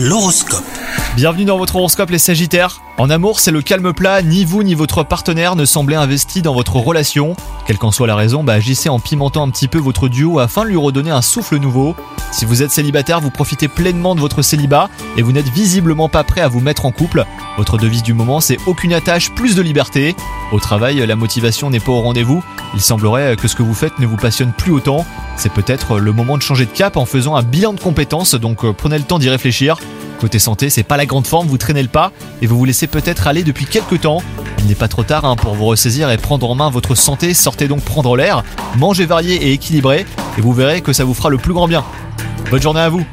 L'horoscope. Bienvenue dans votre horoscope les Sagittaires. En amour, c'est le calme plat, ni vous ni votre partenaire ne semblez investi dans votre relation. Quelle qu'en soit la raison, bah, agissez en pimentant un petit peu votre duo afin de lui redonner un souffle nouveau. Si vous êtes célibataire, vous profitez pleinement de votre célibat et vous n'êtes visiblement pas prêt à vous mettre en couple. Votre devise du moment, c'est aucune attache, plus de liberté. Au travail, la motivation n'est pas au rendez-vous. Il semblerait que ce que vous faites ne vous passionne plus autant. C'est peut-être le moment de changer de cap en faisant un bilan de compétences, donc euh, prenez le temps d'y réfléchir. Côté santé, c'est pas la grande forme, vous traînez le pas et vous vous laissez peut-être aller depuis quelques temps. Il n'est pas trop tard hein, pour vous ressaisir et prendre en main votre santé, sortez donc prendre l'air, mangez varié et équilibré et vous verrez que ça vous fera le plus grand bien. Bonne journée à vous